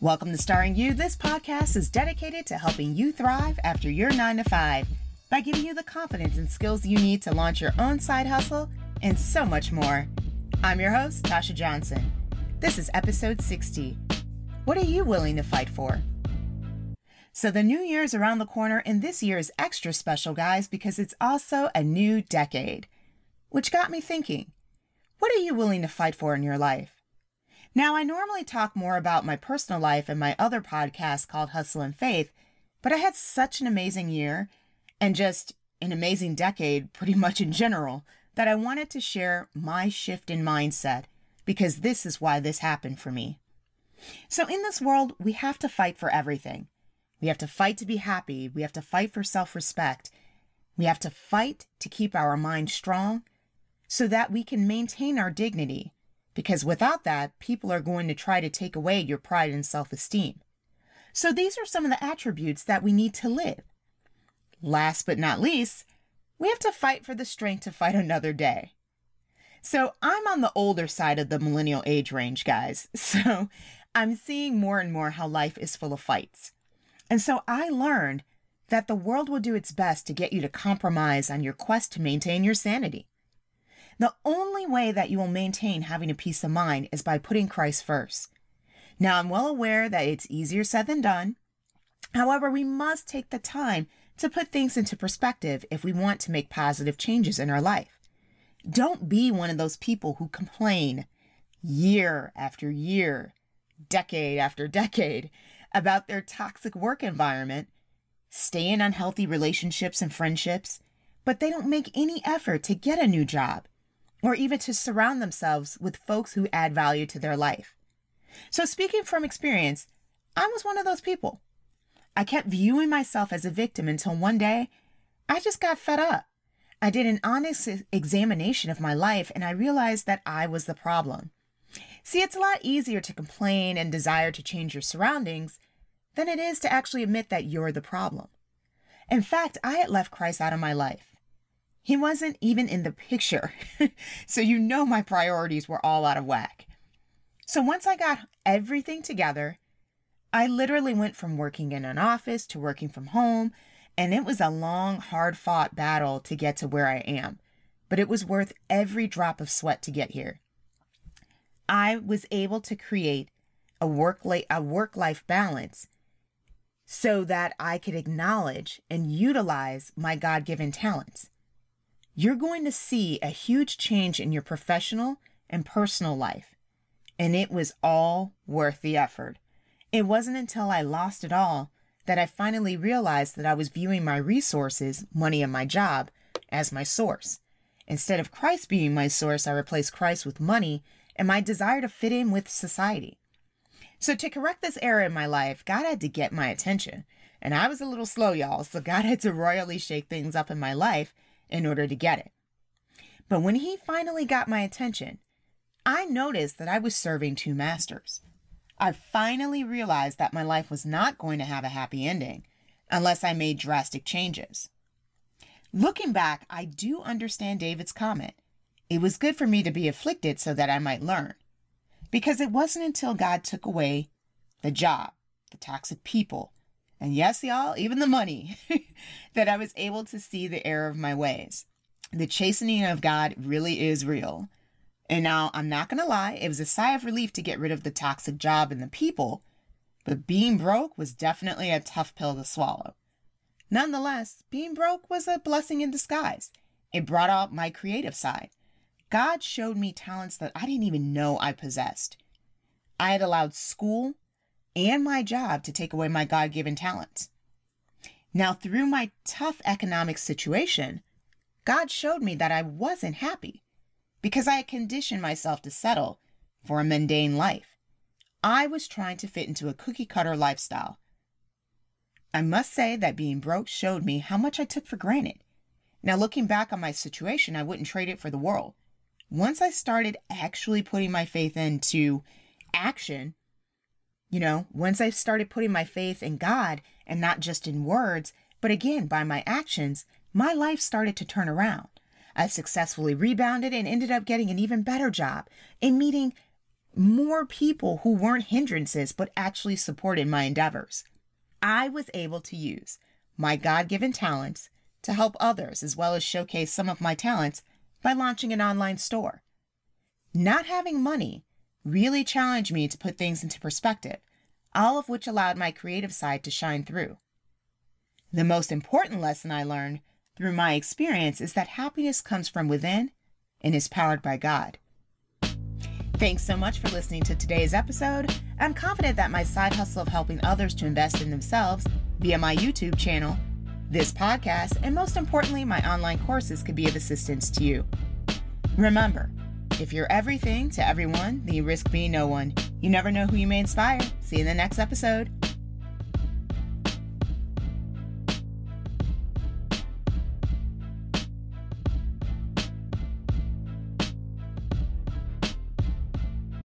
Welcome to Starring You. This podcast is dedicated to helping you thrive after your nine to five by giving you the confidence and skills you need to launch your own side hustle and so much more. I'm your host, Tasha Johnson. This is episode 60. What are you willing to fight for? So, the new year is around the corner, and this year is extra special, guys, because it's also a new decade. Which got me thinking what are you willing to fight for in your life? Now, I normally talk more about my personal life in my other podcast called Hustle and Faith, but I had such an amazing year and just an amazing decade, pretty much in general, that I wanted to share my shift in mindset because this is why this happened for me. So, in this world, we have to fight for everything. We have to fight to be happy. We have to fight for self respect. We have to fight to keep our mind strong so that we can maintain our dignity because without that, people are going to try to take away your pride and self esteem. So these are some of the attributes that we need to live. Last but not least, we have to fight for the strength to fight another day. So I'm on the older side of the millennial age range, guys. So I'm seeing more and more how life is full of fights. And so I learned that the world will do its best to get you to compromise on your quest to maintain your sanity. The only way that you will maintain having a peace of mind is by putting Christ first. Now, I'm well aware that it's easier said than done. However, we must take the time to put things into perspective if we want to make positive changes in our life. Don't be one of those people who complain year after year, decade after decade about their toxic work environment, stay in unhealthy relationships and friendships, but they don't make any effort to get a new job or even to surround themselves with folks who add value to their life. So, speaking from experience, I was one of those people. I kept viewing myself as a victim until one day I just got fed up. I did an honest examination of my life and I realized that I was the problem. See, it's a lot easier to complain and desire to change your surroundings than it is to actually admit that you're the problem. In fact, I had left Christ out of my life. He wasn't even in the picture. so you know my priorities were all out of whack. So once I got everything together, I literally went from working in an office to working from home, and it was a long, hard fought battle to get to where I am. But it was worth every drop of sweat to get here. I was able to create a work a work life balance so that I could acknowledge and utilize my God given talents you're going to see a huge change in your professional and personal life. And it was all worth the effort. It wasn't until I lost it all that I finally realized that I was viewing my resources, money, and my job as my source. Instead of Christ being my source, I replaced Christ with money and my desire to fit in with society. So, to correct this error in my life, God had to get my attention. And I was a little slow, y'all, so God had to royally shake things up in my life in order to get it. But when he finally got my attention, I noticed that I was serving two masters. I finally realized that my life was not going to have a happy ending unless I made drastic changes. Looking back, I do understand David's comment. It was good for me to be afflicted so that I might learn. Because it wasn't until God took away the job, the toxic people, and yes, y'all, even the money, that I was able to see the error of my ways. The chastening of God really is real. And now I'm not going to lie, it was a sigh of relief to get rid of the toxic job and the people, but being broke was definitely a tough pill to swallow. Nonetheless, being broke was a blessing in disguise. It brought out my creative side. God showed me talents that I didn't even know I possessed. I had allowed school and my job to take away my God given talents. Now, through my tough economic situation, God showed me that I wasn't happy because I had conditioned myself to settle for a mundane life. I was trying to fit into a cookie cutter lifestyle. I must say that being broke showed me how much I took for granted. Now, looking back on my situation, I wouldn't trade it for the world. Once I started actually putting my faith into action, you know, once I started putting my faith in God and not just in words, but again by my actions, my life started to turn around. I successfully rebounded and ended up getting an even better job and meeting more people who weren't hindrances but actually supported my endeavors. I was able to use my God given talents to help others as well as showcase some of my talents by launching an online store. Not having money really challenged me to put things into perspective, all of which allowed my creative side to shine through. The most important lesson I learned through my experience is that happiness comes from within and is powered by God. Thanks so much for listening to today's episode. I'm confident that my side hustle of helping others to invest in themselves via my YouTube channel, this podcast, and most importantly, my online courses could be of assistance to you. Remember, if you're everything to everyone, then you risk being no one. You never know who you may inspire. See you in the next episode.